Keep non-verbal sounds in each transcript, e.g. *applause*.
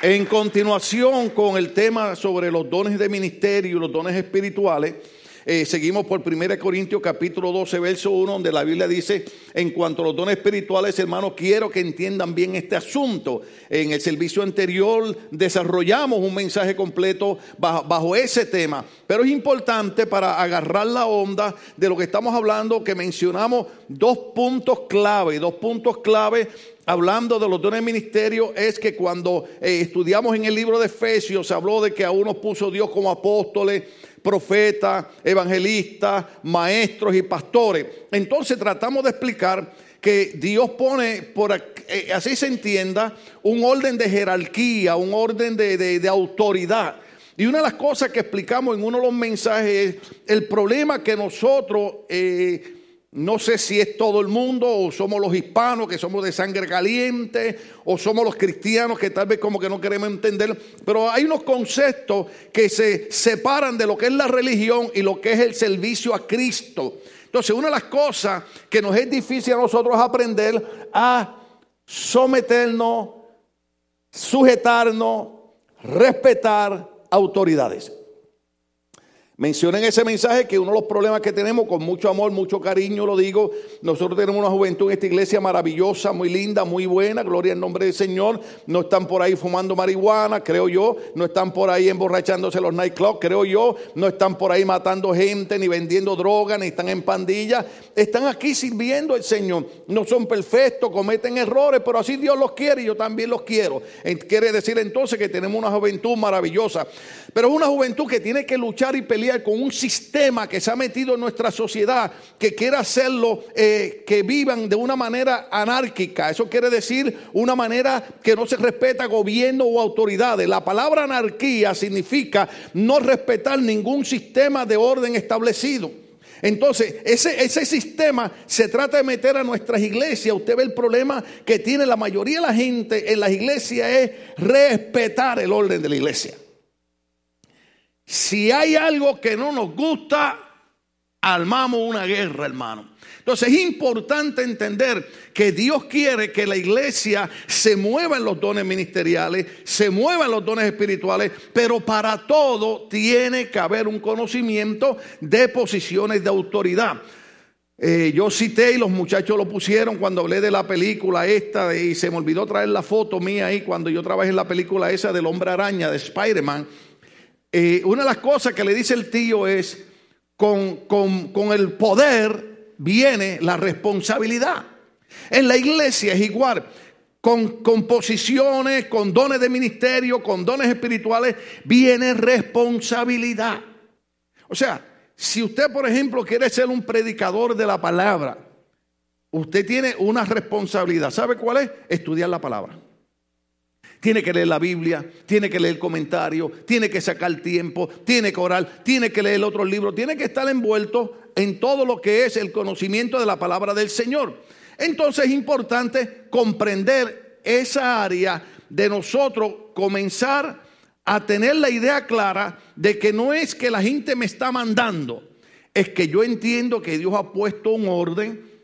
En continuación con el tema sobre los dones de ministerio y los dones espirituales, eh, seguimos por 1 Corintios capítulo 12, verso 1, donde la Biblia dice, en cuanto a los dones espirituales, hermanos, quiero que entiendan bien este asunto. En el servicio anterior desarrollamos un mensaje completo bajo, ese tema, pero es importante para agarrar la onda de lo que estamos hablando, que mencionamos dos puntos clave, dos puntos clave hablando de los dones ministerio es que cuando eh, estudiamos en el libro de Efesios se habló de que a unos puso Dios como apóstoles, profetas, evangelistas, maestros y pastores. Entonces tratamos de explicar que Dios pone, por eh, así se entienda, un orden de jerarquía, un orden de, autoridad. Y una de las cosas que explicamos en uno de los mensajes es el problema que nosotros eh, no sé si es todo el mundo o somos los hispanos que somos de sangre caliente o somos los cristianos que tal vez como que no queremos entender, pero hay unos conceptos que se separan de lo que es la religión y lo que es el servicio a Cristo. Entonces, una de las cosas que nos es difícil a nosotros aprender a someternos, sujetarnos, respetar autoridades. Mencioné en ese mensaje que uno de los problemas que tenemos, con mucho amor, mucho cariño, lo digo, nosotros tenemos una juventud en esta iglesia maravillosa, muy linda, muy buena, gloria al nombre del Señor. No están por ahí fumando marihuana, creo yo. No están por ahí emborrachándose los nightclubs, creo yo. No están por ahí matando gente, ni vendiendo droga, ni están en pandillas. Están aquí sirviendo al Señor. No son perfectos, cometen errores, pero así Dios los quiere y yo también los quiero. Quiere decir entonces que tenemos una juventud maravillosa. Pero es una juventud que tiene que luchar y pelear con un sistema que se ha metido en nuestra sociedad que quiere hacerlo eh, que vivan de una manera anárquica. Eso quiere decir una manera que no se respeta gobierno o autoridades. La palabra anarquía significa no respetar ningún sistema de orden establecido. Entonces, ese, ese, sistema se trata de meter a nuestras iglesias. Usted ve el problema que tiene la mayoría de la gente en las iglesias es respetar el orden de la iglesia. Si hay algo que no nos gusta, armamos una guerra, hermano. Entonces es importante entender que Dios quiere que la iglesia se mueva en los dones ministeriales, se mueva en los dones espirituales, pero para todo tiene que haber un conocimiento de posiciones de autoridad. Eh, yo cité y los muchachos lo pusieron cuando hablé de la película esta y se me olvidó traer la foto mía ahí cuando yo trabajé en la película esa del hombre araña de Spider-Man eh, una de las cosas que le dice el tío es, con, el poder viene la responsabilidad. En la iglesia es igual. Con, con, posiciones, con dones de ministerio, con dones espirituales, viene responsabilidad. O sea, si usted, por ejemplo, quiere ser un predicador de la palabra, usted tiene una responsabilidad. ¿Sabe cuál es? Estudiar la palabra. Tiene que leer la Biblia, tiene que leer el comentario, tiene que sacar tiempo, tiene que orar, tiene que leer otros libros, tiene que estar envuelto en todo lo que es el conocimiento de la palabra del Señor. Entonces es importante comprender esa área de nosotros comenzar a tener la idea clara de que no es que la gente me está mandando, es que yo entiendo que Dios ha puesto un orden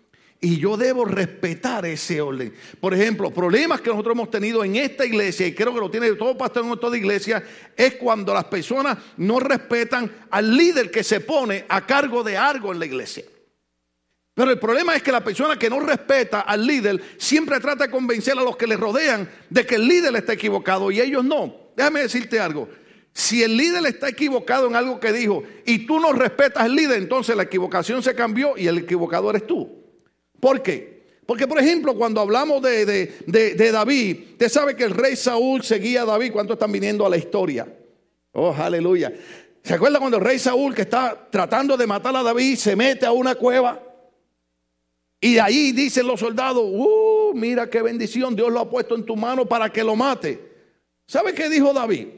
y yo debo respetar ese orden. Por ejemplo, problemas que nosotros hemos tenido en esta iglesia, y creo que lo tiene todo pastor en toda iglesia, es cuando las personas no respetan al líder que se pone a cargo de algo en la iglesia. Pero el problema es que la persona que no respeta al líder siempre trata de convencer a los que le rodean de que el líder está equivocado y ellos no. Déjame decirte algo. Si el líder está equivocado en algo que dijo y tú no respetas al líder, entonces la equivocación se cambió y el equivocado eres tú. ¿Por qué? Porque, por ejemplo, cuando hablamos de, David, usted sabe que el rey Saúl seguía a David. ¿Cuántos están viniendo a la historia? Oh, aleluya. ¿Se acuerda cuando el rey Saúl, que está tratando de matar a David, se mete a una cueva? Y de ahí dicen los soldados, uh, mira qué bendición, Dios lo ha puesto en tu mano para que lo mate. ¿Sabe qué dijo David?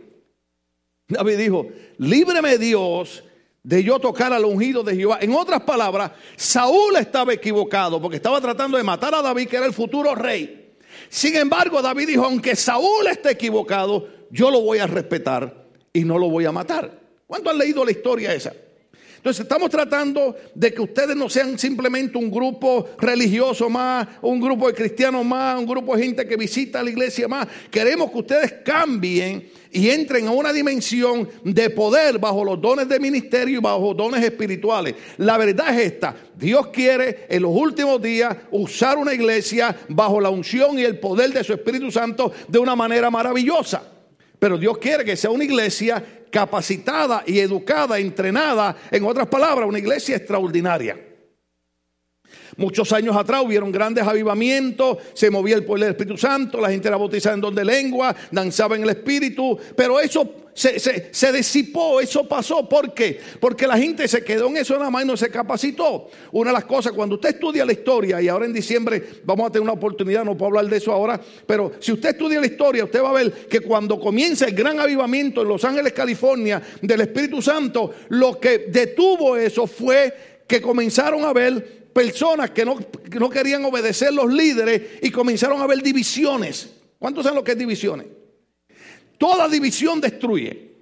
David dijo, líbreme Dios de yo tocar al ungido de Jehová. En otras palabras, Saúl estaba equivocado porque estaba tratando de matar a David, que era el futuro rey. Sin embargo, David dijo, aunque Saúl esté equivocado, yo lo voy a respetar y no lo voy a matar. ¿Cuánto han leído la historia esa? Entonces estamos tratando de que ustedes no sean simplemente un grupo religioso más, un grupo de cristianos más, un grupo de gente que visita la iglesia más. Queremos que ustedes cambien y entren a una dimensión de poder bajo los dones de ministerio y bajo dones espirituales. La verdad es esta, Dios quiere en los últimos días usar una iglesia bajo la unción y el poder de su Espíritu Santo de una manera maravillosa. Pero Dios quiere que sea una iglesia capacitada y educada, entrenada, en otras palabras, una iglesia extraordinaria. Muchos años atrás hubieron grandes avivamientos, se movía el poder del Espíritu Santo, la gente era bautizada en don de lengua, danzaba en el Espíritu, pero eso se, disipó, eso pasó. ¿Por qué? Porque la gente se quedó en eso nada más y no se capacitó. Una de las cosas, cuando usted estudia la historia, y ahora en diciembre vamos a tener una oportunidad, no puedo hablar de eso ahora, pero si usted estudia la historia, usted va a ver que cuando comienza el gran avivamiento en Los Ángeles, California, del Espíritu Santo, lo que detuvo eso fue que comenzaron a ver personas que no, no querían obedecer los líderes y comenzaron a haber divisiones. ¿Cuántos saben lo que es divisiones? Toda división destruye.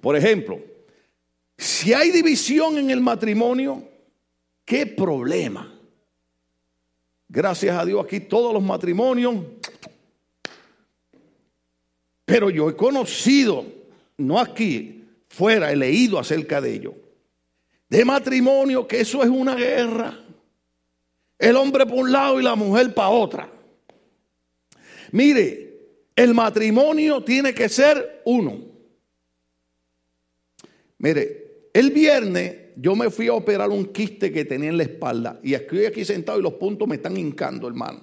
Por ejemplo, si hay división en el matrimonio, ¿qué problema? Gracias a Dios aquí todos los matrimonios. Pero yo he conocido, no aquí, fuera, he leído acerca de ello de matrimonio, que eso es una guerra. El hombre por un lado y la mujer para otra. Mire, el matrimonio tiene que ser uno. Mire, el viernes yo me fui a operar un quiste que tenía en la espalda y estoy aquí sentado y los puntos me están hincando, hermano.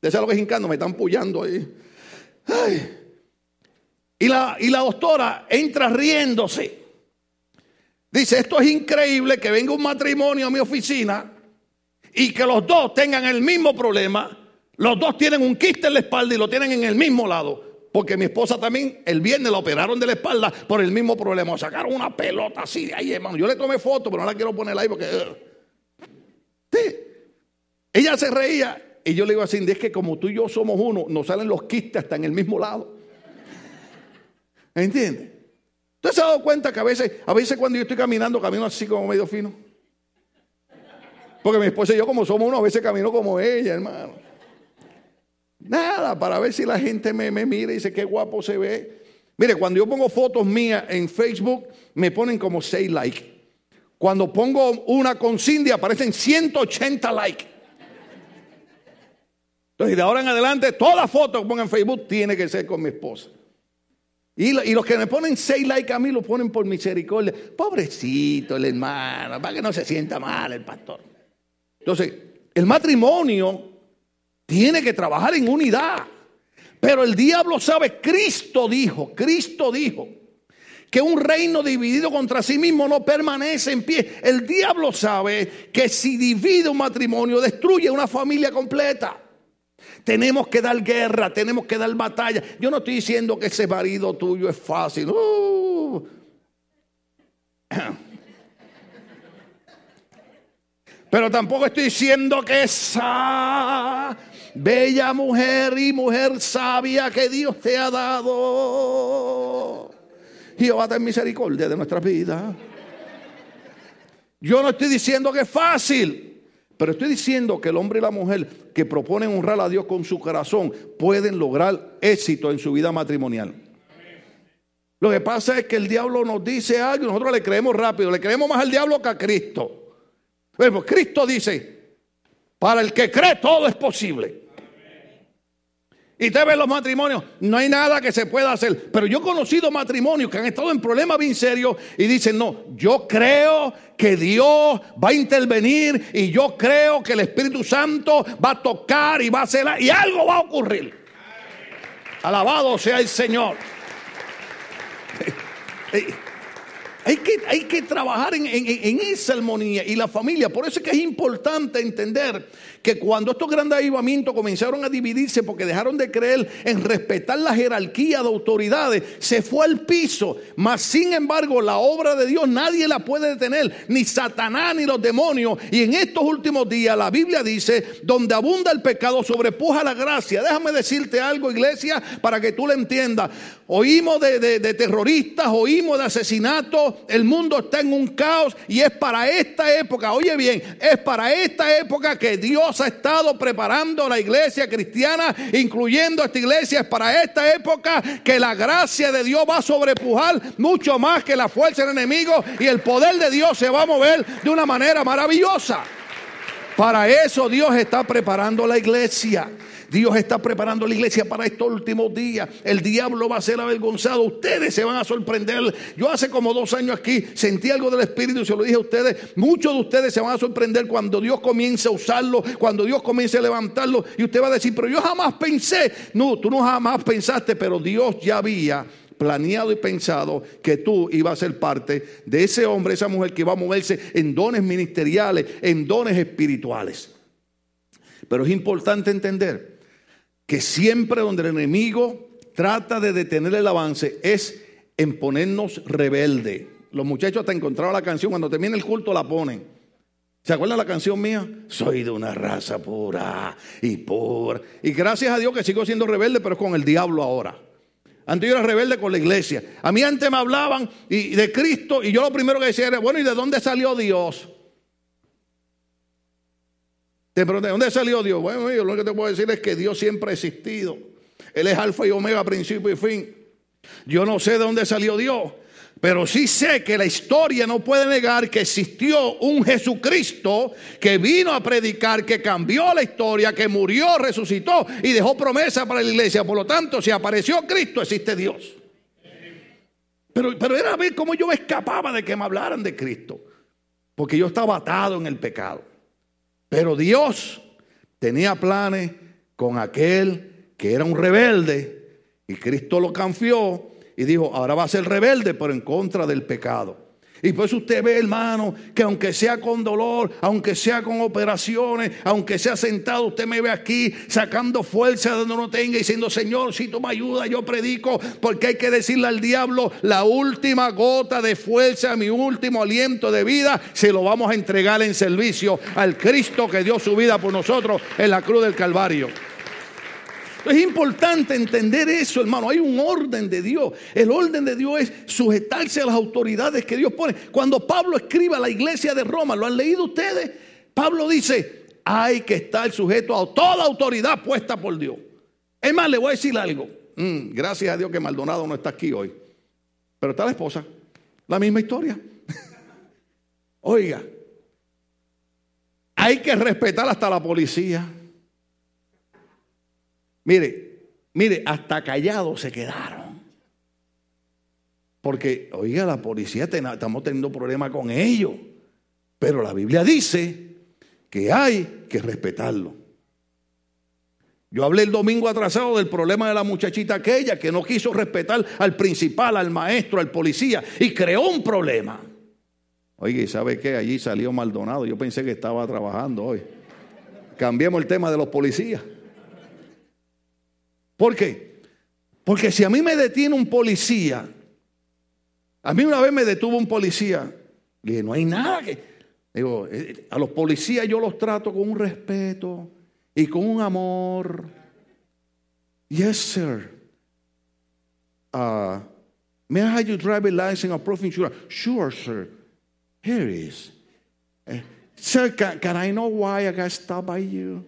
¿De lo que es hincando? Me están pullando ahí. Y, la, y la doctora entra riéndose. Dice, esto es increíble que venga un matrimonio a mi oficina y que los dos tengan el mismo problema. Los dos tienen un quiste en la espalda y lo tienen en el mismo lado. Porque mi esposa también el viernes la operaron de la espalda por el mismo problema. Sacaron una pelota así de ahí, hermano. Yo le tomé foto, pero no la quiero poner ahí porque... Sí. Ella se reía y yo le digo así, es que como tú y yo somos uno, nos salen los quistes hasta en el mismo lado. ¿Entiendes? ¿Usted se ha dado cuenta que a veces, a veces cuando yo estoy caminando, camino así como medio fino? Porque mi esposa y yo, como somos uno, a veces camino como ella, hermano. Nada, para ver si la gente me, me mira y dice qué guapo se ve. Mire, cuando yo pongo fotos mías en Facebook, me ponen como 6 likes. Cuando pongo una con Cindy, aparecen 180 likes. Entonces, de ahora en adelante, toda foto que pongo en Facebook tiene que ser con mi esposa. Y, los que me ponen seis likes a mí lo ponen por misericordia. Pobrecito el hermano, para que no se sienta mal el pastor. Entonces, el matrimonio tiene que trabajar en unidad. Pero el diablo sabe, Cristo dijo, Cristo dijo, que un reino dividido contra sí mismo no permanece en pie. El diablo sabe que si divide un matrimonio, destruye una familia completa. Tenemos que dar guerra, tenemos que dar batalla. Yo no estoy diciendo que ese marido tuyo es fácil. Uh. *clears throat* Pero tampoco estoy diciendo que esa bella mujer y mujer sabia que Dios te ha dado. Jehová ten misericordia de nuestra vida. Yo no estoy diciendo que es fácil. Pero estoy diciendo que el hombre y la mujer que proponen honrar a Dios con su corazón pueden lograr éxito en su vida matrimonial. Lo que pasa es que el diablo nos dice algo y nosotros le creemos rápido, le creemos más al diablo que a Cristo. Cristo dice, para el que cree todo es posible. Y te ven los matrimonios, no hay nada que se pueda hacer. Pero yo he conocido matrimonios que han estado en problemas bien serios y dicen, no, yo creo que Dios va a intervenir y yo creo que el Espíritu Santo va a tocar y va a hacer, y algo va a ocurrir. Alabado sea el Señor. *laughs* Hay que, hay que trabajar en, en, esa armonía y la familia. Por eso es que es importante entender que cuando estos grandes avivamientos comenzaron a dividirse porque dejaron de creer en respetar la jerarquía de autoridades, se fue al piso. Mas, sin embargo, la obra de Dios nadie la puede detener, ni Satanás ni los demonios. Y en estos últimos días la Biblia dice, donde abunda el pecado, sobrepuja la gracia. Déjame decirte algo, iglesia, para que tú lo entiendas. Oímos de, de terroristas, oímos de asesinatos, el mundo está en un caos y es para esta época, oye bien, es para esta época que Dios ha estado preparando la iglesia cristiana, incluyendo esta iglesia, es para esta época que la gracia de Dios va a sobrepujar mucho más que la fuerza del enemigo y el poder de Dios se va a mover de una manera maravillosa. Para eso Dios está preparando la iglesia. Dios está preparando la iglesia para estos últimos días. El diablo va a ser avergonzado. Ustedes se van a sorprender. Yo hace como dos años aquí sentí algo del Espíritu y se lo dije a ustedes. Muchos de ustedes se van a sorprender cuando Dios comience a usarlo, cuando Dios comience a levantarlo. Y usted va a decir, pero yo jamás pensé. No, tú no jamás pensaste, pero Dios ya había planeado y pensado que tú ibas a ser parte de ese hombre, esa mujer que iba a moverse en dones ministeriales, en dones espirituales. Pero es importante entender que siempre donde el enemigo trata de detener el avance es en ponernos rebelde. Los muchachos hasta encontraron la canción, cuando termina el culto la ponen. ¿Se acuerdan la canción mía? Soy de una raza pura y pura. Y gracias a Dios que sigo siendo rebelde, pero es con el diablo ahora. Antes yo era rebelde con la iglesia. A mí antes me hablaban y, de Cristo y yo lo primero que decía era, bueno, ¿y de dónde salió Dios? Te pregunté, ¿dónde salió Dios? Bueno, yo lo que te puedo decir es que Dios siempre ha existido. Él es alfa y omega, principio y fin. Yo no sé de dónde salió Dios, pero sí sé que la historia no puede negar que existió un Jesucristo que vino a predicar, que cambió la historia, que murió, resucitó y dejó promesa para la iglesia. Por lo tanto, si apareció Cristo, existe Dios. Pero, pero era ver cómo yo escapaba de que me hablaran de Cristo, porque yo estaba atado en el pecado. Pero Dios tenía planes con aquel que era un rebelde y Cristo lo confió y dijo, ahora va a ser rebelde, pero en contra del pecado. Y por eso usted ve, hermano, que aunque sea con dolor, aunque sea con operaciones, aunque sea sentado, usted me ve aquí sacando fuerza donde no tenga, diciendo, Señor, si tú me ayudas, yo predico, porque hay que decirle al diablo, la última gota de fuerza, mi último aliento de vida, se lo vamos a entregar en servicio al Cristo que dio su vida por nosotros en la cruz del Calvario. Es importante entender eso, hermano. Hay un orden de Dios. El orden de Dios es sujetarse a las autoridades que Dios pone. Cuando Pablo escribe a la iglesia de Roma, ¿lo han leído ustedes? Pablo dice, hay que estar sujeto a toda autoridad puesta por Dios. Es más, le voy a decir algo. Mm, gracias a Dios que Maldonado no está aquí hoy. Pero está la esposa. La misma historia. *laughs* Oiga, hay que respetar hasta la policía. Mire, mire, hasta callados se quedaron. Porque, oiga, la policía estamos teniendo problemas con ellos. Pero la Biblia dice que hay que respetarlo. Yo hablé el domingo atrasado del problema de la muchachita aquella que no quiso respetar al principal, al maestro, al policía y creó un problema. Oye, ¿sabe qué? Allí salió Maldonado. Yo pensé que estaba trabajando hoy. Cambiemos el tema de los policías. ¿Por qué? Porque si a mí me detiene un policía, a mí una vez me detuvo un policía, le dije, no hay nada que... Digo, eh, a los policías yo los trato con un respeto y con un amor. Yes, sir. Uh, may I have your driver's license or proof insurance? Sure, sir. Here it is. Uh, sir, can, can, I know why I got stopped by you?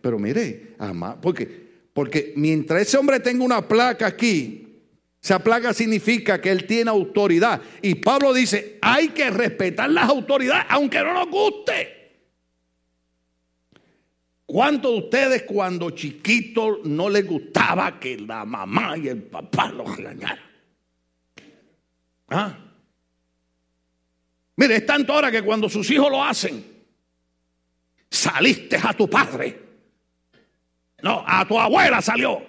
Pero mire, porque porque mientras ese hombre tenga una placa aquí, esa placa significa que él tiene autoridad. Y Pablo dice, hay que respetar las autoridades, aunque no nos guste. ¿Cuántos de ustedes cuando chiquitos no les gustaba que la mamá y el papá los regañaran? ¿Ah? Mire, es tanto ahora que cuando sus hijos lo hacen, saliste a tu padre no, a tu abuela salió.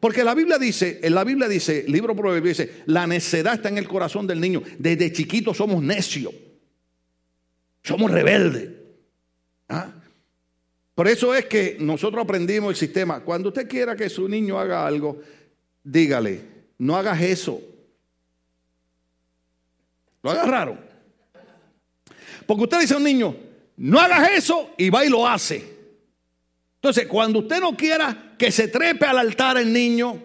Porque la Biblia dice, en la Biblia dice, libro proverbio dice, la necedad está en el corazón del niño. Desde chiquitos somos necios. Somos rebeldes. ¿Ah? Por eso es que nosotros aprendimos el sistema. Cuando usted quiera que su niño haga algo, dígale, no hagas eso. Lo agarraron. Porque usted dice a un niño, no hagas eso y va y lo hace. Entonces, cuando usted no quiera que se trepe al altar el niño,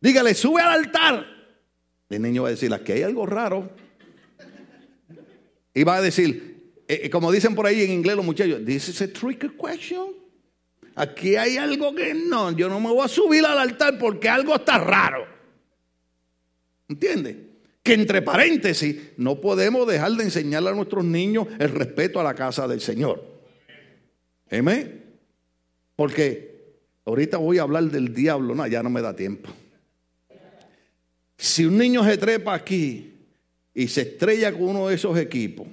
dígale, sube al altar. El niño va a decir, aquí hay algo raro. Y va a decir, eh, eh, como dicen por ahí en inglés los muchachos, this is a tricky question. Aquí hay algo que no, yo no me voy a subir al altar porque algo está raro. ¿Entiende? Que entre paréntesis, no podemos dejar de enseñarle a nuestros niños el respeto a la casa del Señor. Amén. Porque ahorita voy a hablar del diablo, no, ya no me da tiempo. Si un niño se trepa aquí y se estrella con uno de esos equipos,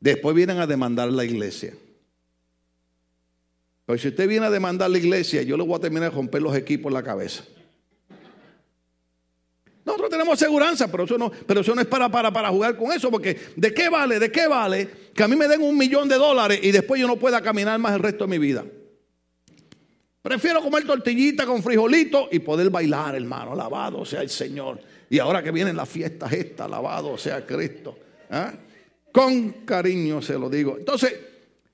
después vienen a demandar la iglesia. Pero si usted viene a demandar la iglesia, yo le voy a terminar de romper los equipos en la cabeza. Nosotros tenemos seguridad, pero eso no, pero eso no es para, para, para jugar con eso, porque ¿de qué vale? ¿De qué vale que a mí me den un millón de dólares y después yo no pueda caminar más el resto de mi vida? Prefiero comer tortillita con frijolito y poder bailar, hermano. Alabado sea el Señor. Y ahora que vienen las fiestas estas, alabado sea Cristo. ¿ah? Con cariño se lo digo. Entonces,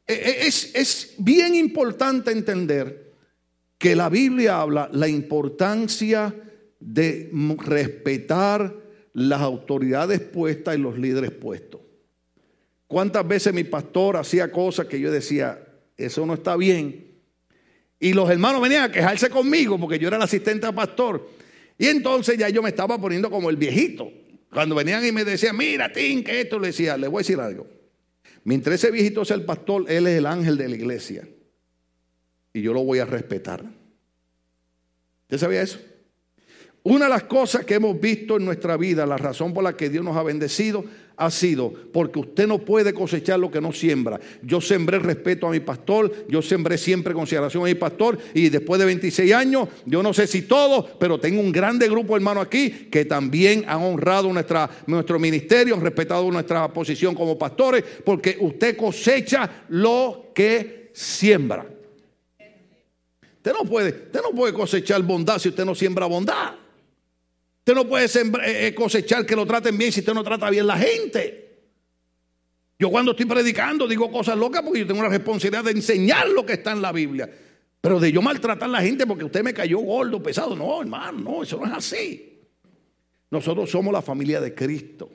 e, e, es, es bien importante entender que la Biblia habla la importancia de respetar las autoridades puestas y los líderes puestos. ¿Cuántas veces mi pastor hacía cosas que yo decía, eso no está bien? Y los hermanos venían a quejarse conmigo porque yo era el asistente al pastor. Y entonces ya yo me estaba poniendo como el viejito. Cuando venían y me decían, mira, Tim, que esto, le decía, le voy a decir algo. Mientras ese viejito sea el pastor, él es el ángel de la iglesia. Y yo lo voy a respetar. ¿Usted sabía eso? Una de las cosas que hemos visto en nuestra vida, la razón por la que Dios nos ha bendecido, ha sido porque usted no puede cosechar lo que no siembra. Yo sembré respeto a mi pastor, yo sembré siempre consideración a mi pastor y después de 26 años, yo no sé si todo, pero tengo un grande grupo de hermanos aquí que también han honrado nuestra, nuestro ministerio, han respetado nuestra posición como pastores, porque usted cosecha lo que siembra. Usted no puede, usted no puede cosechar bondad si usted no siembra bondad. Usted no puede eh, eh, cosechar que lo traten bien si usted no trata bien la gente. Yo cuando estoy predicando digo cosas locas porque yo tengo una responsabilidad de enseñar lo que está en la Biblia. Pero de yo maltratar a la gente porque usted me cayó gordo, pesado. No, hermano, no, eso no es así. Nosotros somos la familia de Cristo.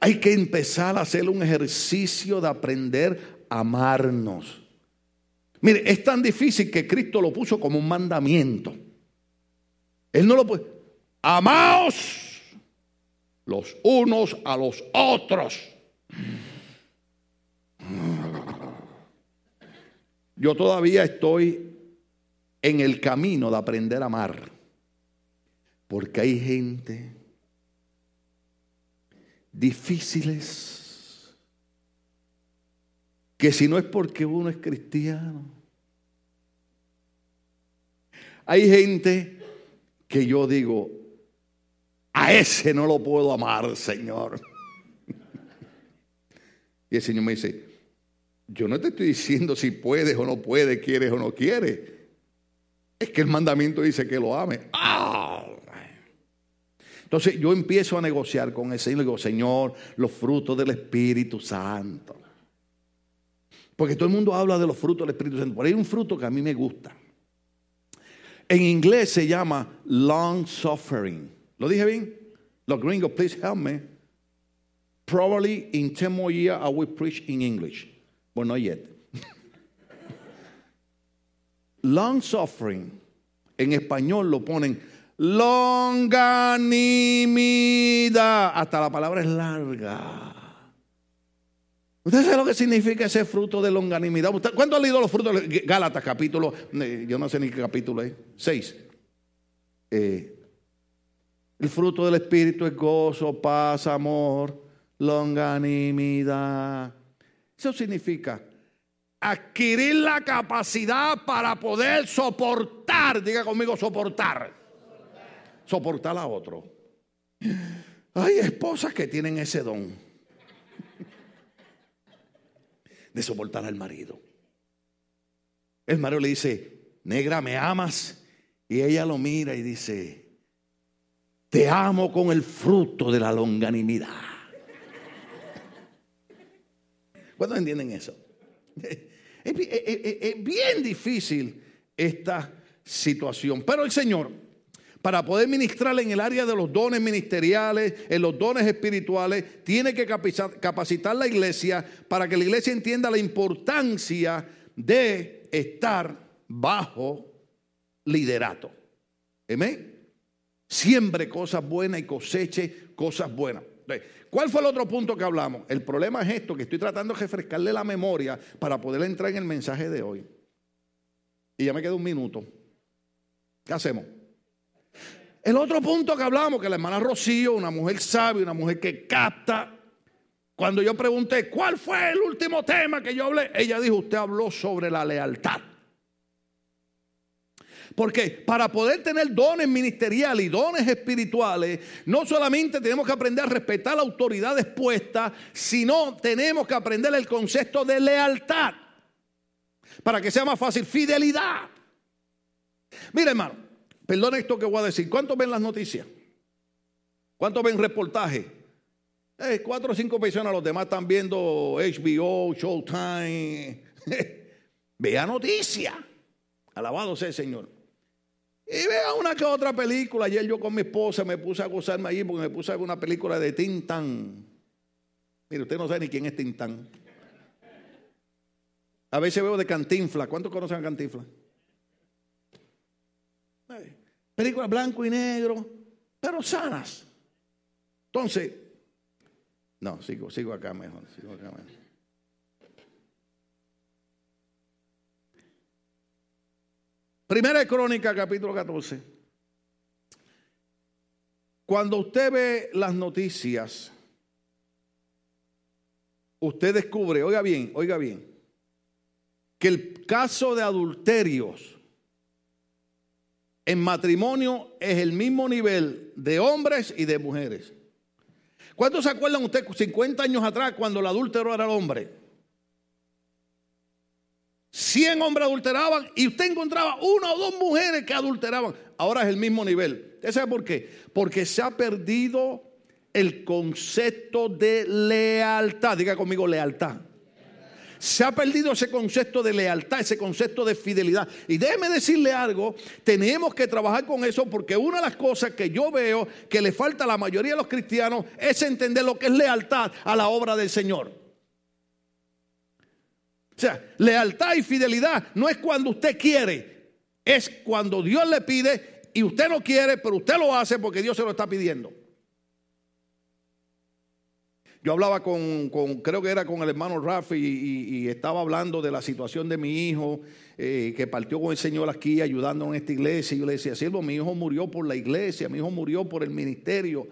Hay que empezar a hacer un ejercicio de aprender a amarnos. Mire, es tan difícil que Cristo lo puso como un mandamiento. Él no lo puede. Amaos los unos a los otros. Yo todavía estoy en el camino de aprender a amar. Porque hay gente difíciles que si no es porque uno es cristiano, hay gente que yo digo, a ese no lo puedo amar, Señor. *laughs* Y el Señor me dice, yo no te estoy diciendo si puedes o no puedes, quieres o no quieres. Es que el mandamiento dice que lo ame. Entonces yo empiezo a negociar con el Señor y digo, Señor, los frutos del Espíritu Santo. Porque todo el mundo habla de los frutos del Espíritu Santo. Pero hay un fruto que a mí me gusta. En inglés se llama long suffering. ¿Lo dije bien? Los gringos, please help me. Probably in 10 more years I will preach in English, but not yet. *laughs* long suffering, en español lo ponen longanimidad. Hasta la palabra es larga. ¿Usted sabe lo que significa ese fruto de longanimidad? ¿Cuánto ha leído los frutos de Gálatas, capítulo? Eh, yo no sé ni qué capítulo es. Seis. Eh, el fruto del Espíritu es gozo, paz, amor, longanimidad. Eso significa adquirir la capacidad para poder soportar, diga conmigo, soportar. Soportar a otro. Hay esposas que tienen ese don de soportar al marido. El marido le dice, negra, ¿me amas? Y ella lo mira y dice, te amo con el fruto de la longanimidad. ¿Cuántos entienden eso? Es, bien difícil esta situación. Pero el Señor, para poder ministrar en el área de los dones ministeriales, en los dones espirituales, tiene que capacitar la iglesia para que la iglesia entienda la importancia de estar bajo liderato. Amén. Siembre cosas buenas y coseche cosas buenas. ¿Cuál fue el otro punto que hablamos? El problema es esto, que estoy tratando de refrescarle la memoria para poder entrar en el mensaje de hoy. Y ya me queda un minuto. ¿Qué hacemos? El otro punto que hablamos, que la hermana Rocío, una mujer sabia, una mujer que capta, cuando yo pregunté, ¿cuál fue el último tema que yo hablé? Ella dijo, usted habló sobre la lealtad. Porque para poder tener dones ministeriales y dones espirituales, no solamente tenemos que aprender a respetar la autoridad expuesta, sino tenemos que aprender el concepto de lealtad. Para que sea más fácil, fidelidad. Mire, hermano, Perdón esto que voy a decir. ¿Cuántos ven las noticias? ¿Cuántos ven reportajes? Eh, cuatro o cinco personas, los demás están viendo HBO, Showtime. *laughs* vea noticias. Alabado sea el Señor. Y vea una que otra película. Ayer yo con mi esposa me puse a gozarme allí porque me puse a ver una película de Tintán. Mire, usted no sabe ni quién es Tintán. A veces veo de Cantinfla. ¿Cuántos conocen a Cantinfla? Películas blanco y negro, pero sanas. Entonces, no, sigo, sigo acá mejor, sigo acá mejor. Primera de Crónica, capítulo 14. Cuando usted ve las noticias, usted descubre, oiga bien, oiga bien, que el caso de adulterios en matrimonio es el mismo nivel de hombres y de mujeres. ¿Cuántos se acuerdan ustedes 50 años atrás cuando el adúltero era el hombre? 100 hombres adulteraban y usted encontraba una o dos mujeres que adulteraban. Ahora es el mismo nivel. ¿Usted sabe por qué? Porque se ha perdido el concepto de lealtad. Diga conmigo lealtad. Se ha perdido ese concepto de lealtad, ese concepto de fidelidad. Y déjeme decirle algo, tenemos que trabajar con eso porque una de las cosas que yo veo que le falta a la mayoría de los cristianos es entender lo que es lealtad a la obra del Señor. O sea, lealtad y fidelidad no es cuando usted quiere, es cuando Dios le pide y usted no quiere, pero usted lo hace porque Dios se lo está pidiendo. Yo hablaba con, creo que era con el hermano Rafi y, estaba hablando de la situación de mi hijo eh, que partió con el Señor aquí ayudándonos en esta iglesia. Y yo le decía, siervo, mi hijo murió por la iglesia, mi hijo murió por el ministerio.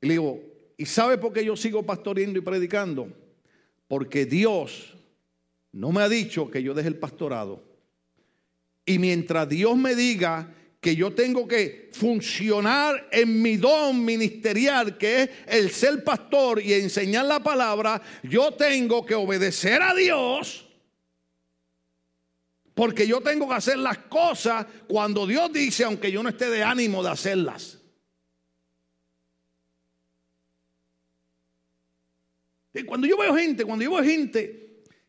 Y le digo, ¿y sabe por qué yo sigo pastoreando y predicando? Porque Dios no me ha dicho que yo deje el pastorado. Y mientras Dios me diga que yo tengo que funcionar en mi don ministerial, que es el ser pastor y enseñar la palabra, yo tengo que obedecer a Dios. Porque yo tengo que hacer las cosas cuando Dios dice, aunque yo no esté de ánimo de hacerlas. Y cuando yo veo gente, cuando yo veo gente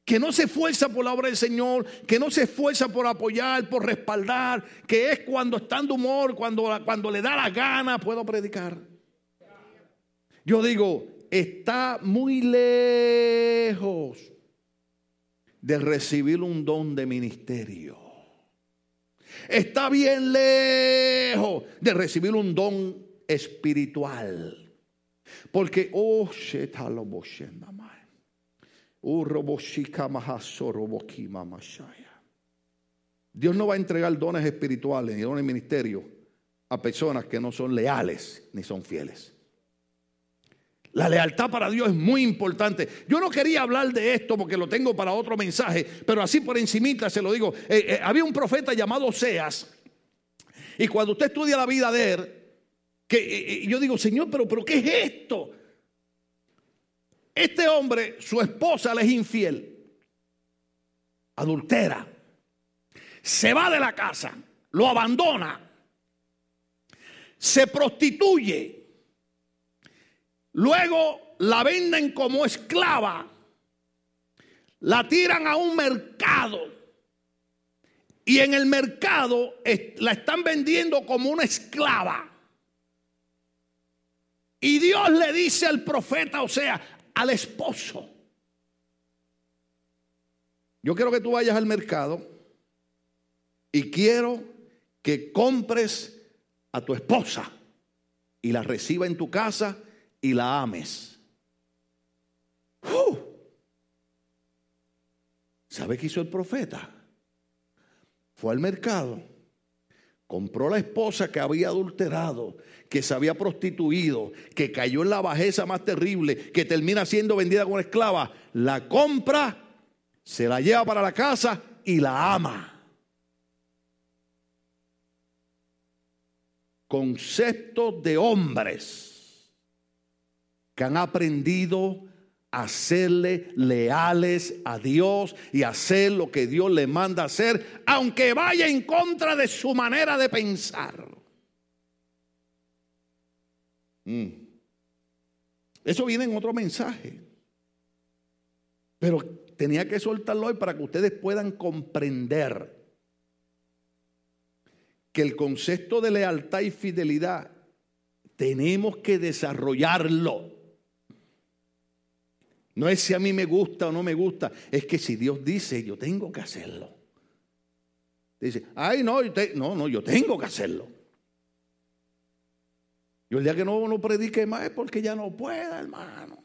que no se esfuerza por la obra del Señor, que no se esfuerza por apoyar, por respaldar, que es cuando está en humor, cuando, cuando le da la gana, puedo predicar. Yo digo, está muy lejos de recibir un don de ministerio. Está bien lejos de recibir un don espiritual. Porque, oh, Dios no va a entregar dones espirituales ni dones ministerios a personas que no son leales ni son fieles. La lealtad para Dios es muy importante. Yo no quería hablar de esto porque lo tengo para otro mensaje, pero así por encimita se lo digo. Eh, eh, había un profeta llamado Oseas y cuando usted estudia la vida de él, que eh, yo digo, Señor, pero, pero ¿qué es esto? Este hombre, su esposa le es infiel, adultera, se va de la casa, lo abandona, se prostituye, luego la venden como esclava, la tiran a un mercado. Y en el mercado la están vendiendo como una esclava. Y Dios le dice al profeta, o sea, al esposo, yo quiero que tú vayas al mercado y quiero que compres a tu esposa y la reciba en tu casa y la ames. ¿Sabe qué hizo el profeta? Fue al mercado, compró la esposa que había adulterado, que se había prostituido, que cayó en la bajeza más terrible, que termina siendo vendida como esclava, la compra, se la lleva para la casa y la ama. Conceptos de hombres que han aprendido a serle leales a Dios y hacer lo que Dios le manda hacer, aunque vaya en contra de su manera de pensar. Mm. Eso viene en otro mensaje. Pero tenía que soltarlo hoy para que ustedes puedan comprender que el concepto de lealtad y fidelidad tenemos que desarrollarlo. No es si a mí me gusta o no me gusta, es que si Dios dice, yo tengo que hacerlo. Dice, ay, no, no, no, yo tengo que hacerlo. Yo el día que no, no predique más es porque ya no pueda, hermano.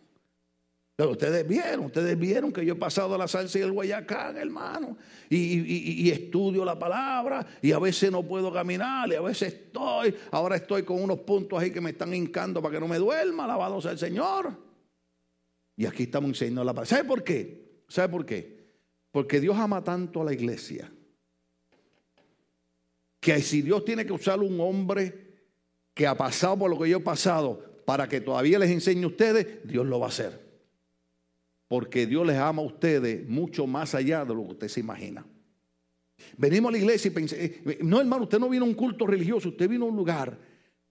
Pero ustedes vieron, ustedes vieron que yo he pasado la salsa y el guayacán, hermano, y, estudio la palabra, y a veces no puedo caminar, y a veces estoy, ahora estoy con unos puntos ahí que me están hincando para que no me duerma, alabado sea el Señor. Y aquí estamos enseñando la palabra. ¿Sabe por qué? ¿Sabe por qué? Porque Dios ama tanto a la iglesia, que si Dios tiene que usar un hombre que ha pasado por lo que yo he pasado, para que todavía les enseñe a ustedes, Dios lo va a hacer porque Dios les ama a ustedes mucho más allá de lo que usted se imagina. Venimos a la iglesia y pensé, eh, no hermano, usted no vino a un culto religioso, usted vino a un lugar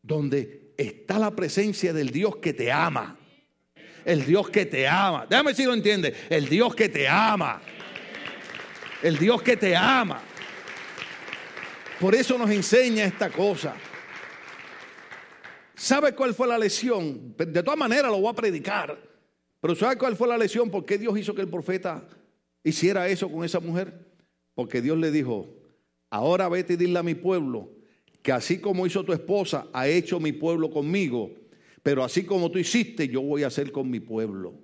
donde está la presencia del Dios que te ama. El Dios que te ama. Déjame si lo entiende. El Dios que te ama. El Dios que te ama. Por eso nos enseña esta cosa. ¿Sabe cuál fue la lección? De todas maneras lo voy a predicar. Pero ¿sabe cuál fue la lección? ¿Por qué Dios hizo que el profeta hiciera eso con esa mujer? Porque Dios le dijo, ahora vete y dile a mi pueblo que así como hizo tu esposa, ha hecho mi pueblo conmigo, pero así como tú hiciste, yo voy a hacer con mi pueblo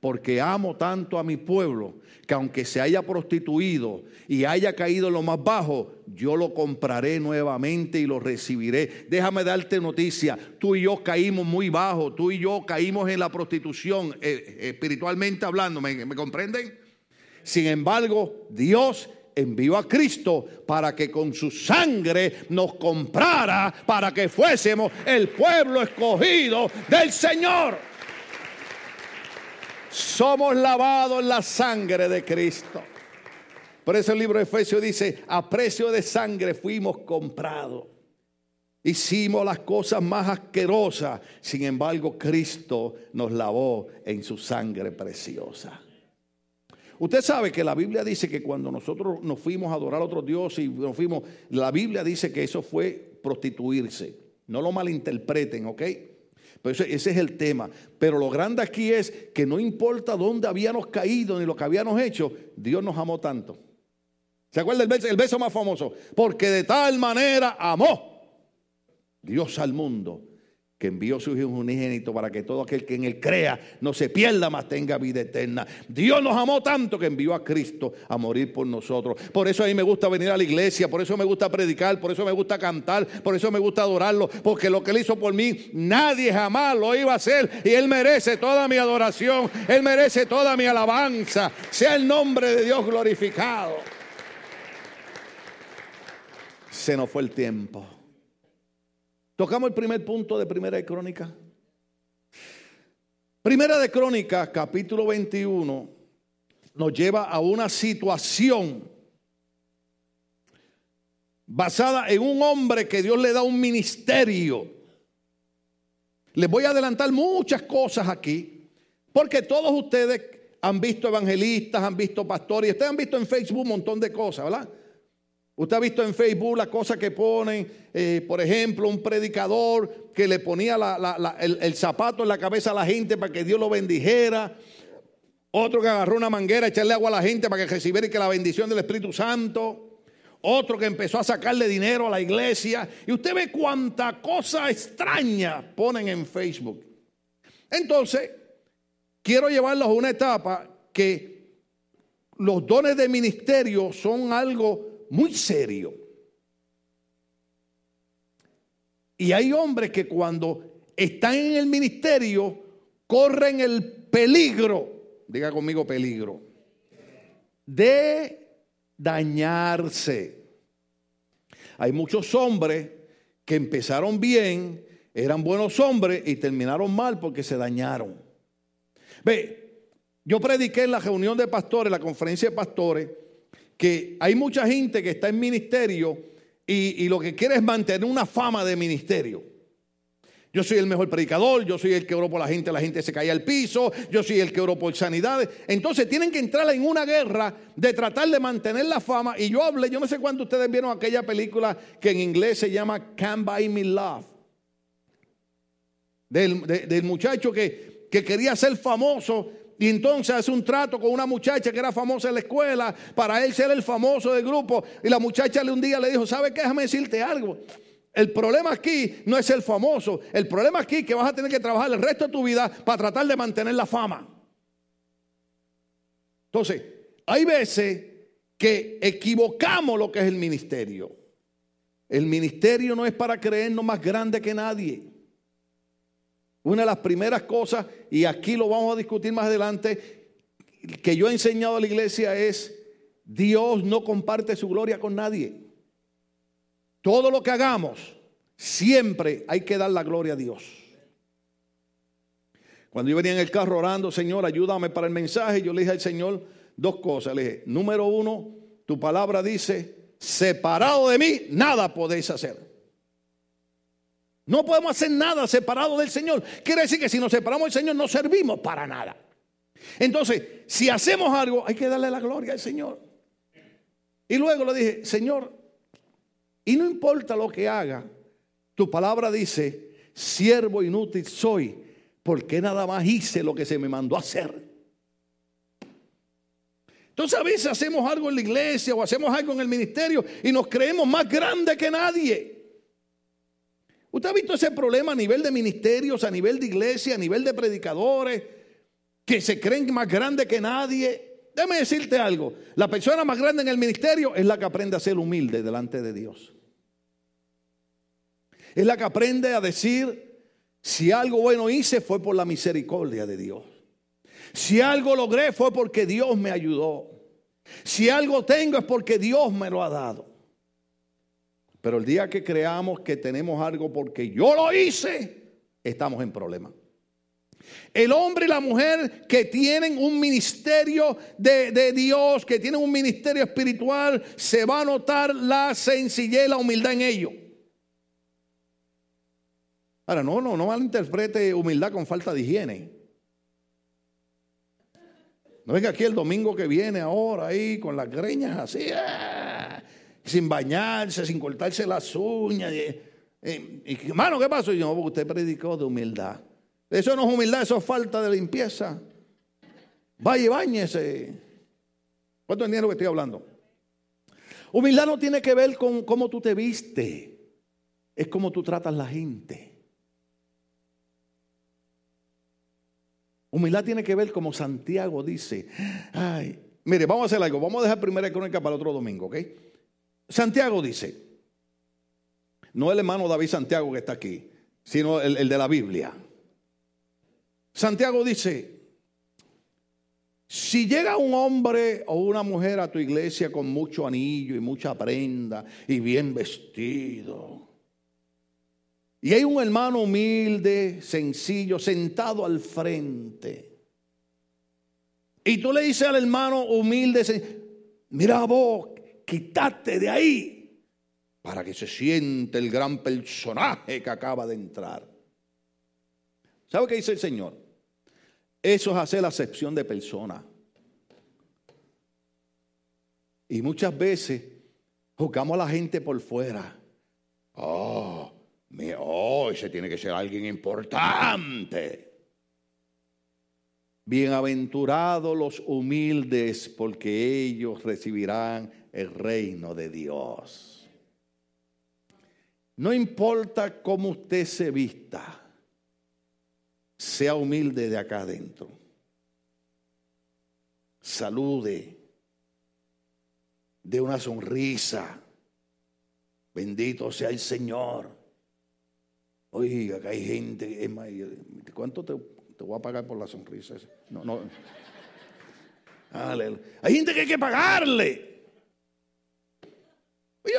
porque amo tanto a mi pueblo que aunque se haya prostituido y haya caído en lo más bajo, yo lo compraré nuevamente y lo recibiré. Déjame darte noticia, tú y yo caímos muy bajo, tú y yo caímos en la prostitución, eh, espiritualmente hablando, ¿me, ¿me comprenden? Sin embargo, Dios envió a Cristo para que con su sangre nos comprara, para que fuésemos el pueblo escogido del Señor. Somos lavados en la sangre de Cristo. Por eso el libro de Efesios dice, a precio de sangre fuimos comprados. Hicimos las cosas más asquerosas, sin embargo Cristo nos lavó en su sangre preciosa. Usted sabe que la Biblia dice que cuando nosotros nos fuimos a adorar a otros dioses y nos fuimos, la Biblia dice que eso fue prostituirse. No lo malinterpreten, ¿ok? Pero ese, es el tema. Pero lo grande aquí es que no importa dónde habíamos caído ni lo que habíamos hecho, Dios nos amó tanto. ¿Se acuerda el el beso más famoso? Porque de tal manera amó Dios al mundo que envió su Hijo unigénito para que todo aquel que en él crea no se pierda, mas tenga vida eterna. Dios nos amó tanto que envió a Cristo a morir por nosotros. Por eso a mí me gusta venir a la iglesia, por eso me gusta predicar, por eso me gusta cantar, por eso me gusta adorarlo, porque lo que él hizo por mí, nadie jamás lo iba a hacer y él merece toda mi adoración, él merece toda mi alabanza. Sea el nombre de Dios glorificado. Se nos fue el tiempo. Tocamos el primer punto de Primera de Crónica. Primera de Crónica, capítulo 21, nos lleva a una situación basada en un hombre que Dios le da un ministerio. Les voy a adelantar muchas cosas aquí, porque todos ustedes han visto evangelistas, han visto pastores, ustedes han visto en Facebook un montón de cosas, ¿verdad? Usted ha visto en Facebook las cosas que ponen, eh, por ejemplo, un predicador que le ponía el, zapato en la cabeza a la gente para que Dios lo bendijera. Otro que agarró una manguera, echarle agua a la gente para que recibiera la bendición del Espíritu Santo. Otro que empezó a sacarle dinero a la iglesia. Y usted ve cuánta cosa extraña ponen en Facebook. Entonces, quiero llevarlos a una etapa que los dones de ministerio son algo muy serio. Y hay hombres que cuando están en el ministerio corren el peligro diga conmigo peligro, de dañarse. Hay muchos hombres que empezaron bien, eran buenos hombres y terminaron mal porque se dañaron. Ve, yo prediqué en la reunión de pastores, la conferencia de pastores, que hay mucha gente que está en ministerio y, lo que quiere es mantener una fama de ministerio. Yo soy el mejor predicador, yo soy el que oró por la gente, la gente se cae al piso, yo soy el que oró por sanidades. Entonces tienen que entrar en una guerra de tratar de mantener la fama. Y yo hablé, yo no sé cuánto ustedes vieron aquella película que en inglés se llama Can't Buy Me Love. Del, muchacho que, que quería ser famoso y entonces hace un trato con una muchacha que era famosa en la escuela para él ser el famoso del grupo. Y la muchacha un día le dijo, ¿sabe qué? Déjame decirte algo. El problema aquí no es el famoso. El problema aquí es que vas a tener que trabajar el resto de tu vida para tratar de mantener la fama. Entonces, hay veces que equivocamos lo que es el ministerio. El ministerio no es para creernos más grande que nadie. Una de las primeras cosas, y aquí lo vamos a discutir más adelante, que yo he enseñado a la iglesia es, Dios no comparte su gloria con nadie. Todo lo que hagamos, siempre hay que dar la gloria a Dios. Cuando yo venía en el carro orando, Señor, ayúdame para el mensaje, yo le dije al Señor dos cosas. Le dije, número uno, tu palabra dice, separado de mí, nada podéis hacer. No podemos hacer nada separado del Señor. Quiere decir que si nos separamos del Señor no servimos para nada. Entonces, si hacemos algo, hay que darle la gloria al Señor. Y luego le dije, Señor, y no importa lo que haga, tu palabra dice, siervo inútil soy, porque nada más hice lo que se me mandó a hacer. Entonces a veces hacemos algo en la iglesia o hacemos algo en el ministerio y nos creemos más grandes que nadie. ¿Usted ha visto ese problema a nivel de ministerios, a nivel de iglesia, a nivel de predicadores, que se creen más grandes que nadie? Déjame decirte algo, la persona más grande en el ministerio es la que aprende a ser humilde delante de Dios. Es la que aprende a decir, si algo bueno hice fue por la misericordia de Dios. Si algo logré fue porque Dios me ayudó. Si algo tengo es porque Dios me lo ha dado. Pero el día que creamos que tenemos algo porque yo lo hice, estamos en problema. El hombre y la mujer que tienen un ministerio de, de, Dios, que tienen un ministerio espiritual, se va a notar la sencillez la humildad en ellos. Ahora, no, no, no malinterprete humildad con falta de higiene. No venga aquí el domingo que viene ahora ahí con las greñas así, ah, sin bañarse, sin cortarse las uñas. Y, hermano, ¿qué pasó? Y usted predicó de humildad. Eso no es humildad, eso es falta de limpieza. Vaya y bañese. ¿Cuánto entienden lo que estoy hablando? Humildad no tiene que ver con cómo tú te viste, es cómo tú tratas a la gente. Humildad tiene que ver como Santiago dice. Ay, mire, vamos a hacer algo. Vamos a dejar primera crónica para el otro domingo, ¿ok? Santiago dice, no el hermano David Santiago que está aquí, sino el, el de la Biblia. Santiago dice, si llega un hombre o una mujer a tu iglesia con mucho anillo y mucha prenda y bien vestido, y hay un hermano humilde, sencillo, sentado al frente. Y tú le dices al hermano humilde, mira vos, quítate de ahí para que se siente el gran personaje que acaba de entrar. ¿Sabe qué dice el Señor? Eso es hacer la acepción de persona. Y muchas veces Juzgamos a la gente por fuera. Oh, oh, ese tiene que ser alguien importante. Bienaventurados los humildes, porque ellos recibirán el reino de Dios. No importa cómo usted se vista, sea humilde de acá adentro. Salude, de una sonrisa. Bendito sea el Señor. Oiga, que hay gente, ¿cuánto te, te voy a pagar por la sonrisa? No, no. Hay gente que hay que pagarle.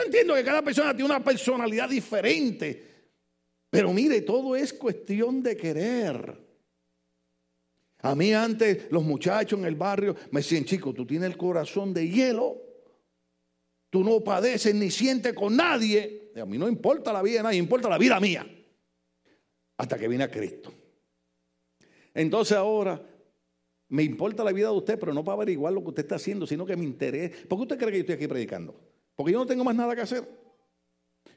Entiendo que cada persona tiene una personalidad diferente, pero mire, todo es cuestión de querer. A mí antes los muchachos en el barrio me decían, chico, tú tienes el corazón de hielo, tú no padeces ni sientes con nadie. a mí no importa la vida de nadie, importa la vida mía. Hasta que viene a Cristo. Entonces ahora me importa la vida de usted, pero no para averiguar lo que usted está haciendo, sino que me interesa. ¿Por qué usted cree que yo estoy aquí predicando? Porque yo no tengo más nada que hacer.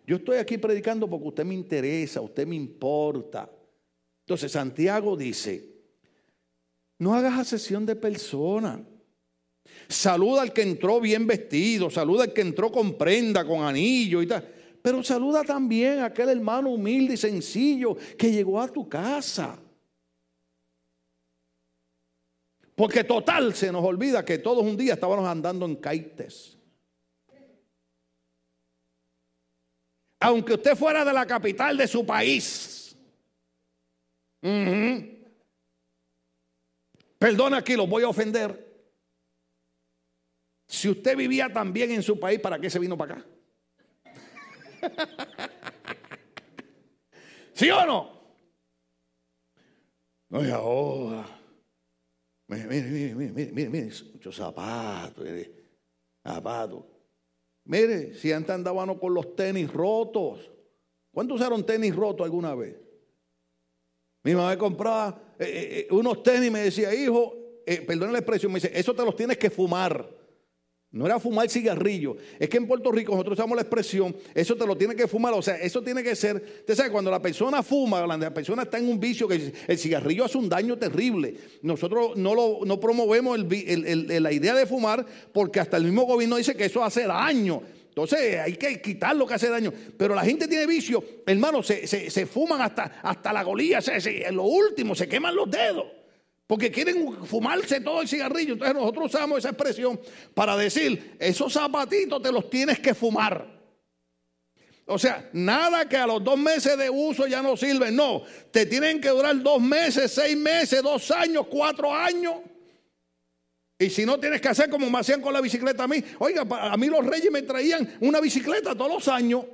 Yo estoy aquí predicando porque usted me interesa, usted me importa. Entonces Santiago dice, no hagas asesión de personas. Saluda al que entró bien vestido, saluda al que entró con prenda, con anillo y tal. Pero saluda también a aquel hermano humilde y sencillo que llegó a tu casa. Porque total se nos olvida que todos un día estábamos andando en caites. Aunque usted fuera de la capital de su país. Perdona aquí, los voy a ofender. Si usted vivía también en su país, ¿para qué se vino para acá? ¿Sí o no? Oye, ahora. Mire, mire, mire, mire, mire, mire, muchos zapatos, zapatos. Mire, si antes andábamos con los tenis rotos. ¿Cuántos usaron tenis rotos alguna vez? Mi mamá compraba eh, eh, eh, unos tenis y me decía, hijo, perdón la expresión, me dice, eso te los tienes que fumar. No era fumar cigarrillo. Es que en Puerto Rico nosotros usamos la expresión, eso te lo tiene que fumar. O sea, eso tiene que ser. Usted sabe, cuando la persona fuma, la persona está en un vicio, que el cigarrillo hace un daño terrible. Nosotros no, lo, no promovemos la idea de fumar porque hasta el mismo gobierno dice que eso hace daño. Entonces hay que quitar lo que hace daño. Pero la gente tiene vicio, hermano, se, se, fuman hasta, hasta la golilla, en lo último, se queman los dedos. Porque quieren fumarse todo el cigarrillo. Entonces nosotros usamos esa expresión para decir, esos zapatitos te los tienes que fumar. O sea, nada que a los dos meses de uso ya no sirven. No, te tienen que durar dos meses, seis meses, dos años, cuatro años. Y si no tienes que hacer como me hacían con la bicicleta a mí. Oiga, a mí los reyes me traían una bicicleta todos los años.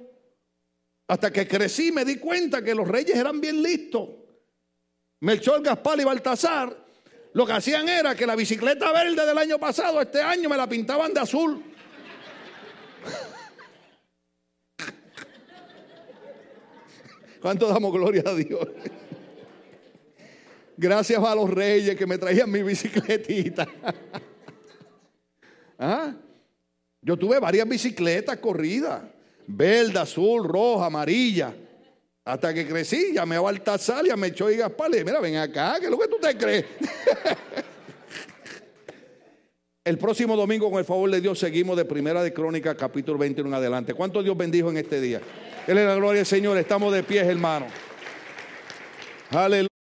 Hasta que crecí me di cuenta que los reyes eran bien listos. Melchor, Gaspar y Baltasar lo que hacían era que la bicicleta verde del año pasado, este año me la pintaban de azul. *laughs* ¿Cuánto damos gloria a Dios? Gracias a los reyes que me traían mi bicicletita. *laughs* ¿Ah? Yo tuve varias bicicletas corridas, verde, azul, roja, amarilla. Hasta que crecí, llamé a Baltasar y me echó y Gaspar. Le dije, mira, ven acá, ¿qué es lo que tú te crees? *laughs* el próximo domingo, con el favor de Dios, seguimos de Primera de Crónica, capítulo 21 en adelante. ¿Cuánto Dios bendijo en este día? Él es la gloria del Señor. Estamos de pies, hermano. Aleluya.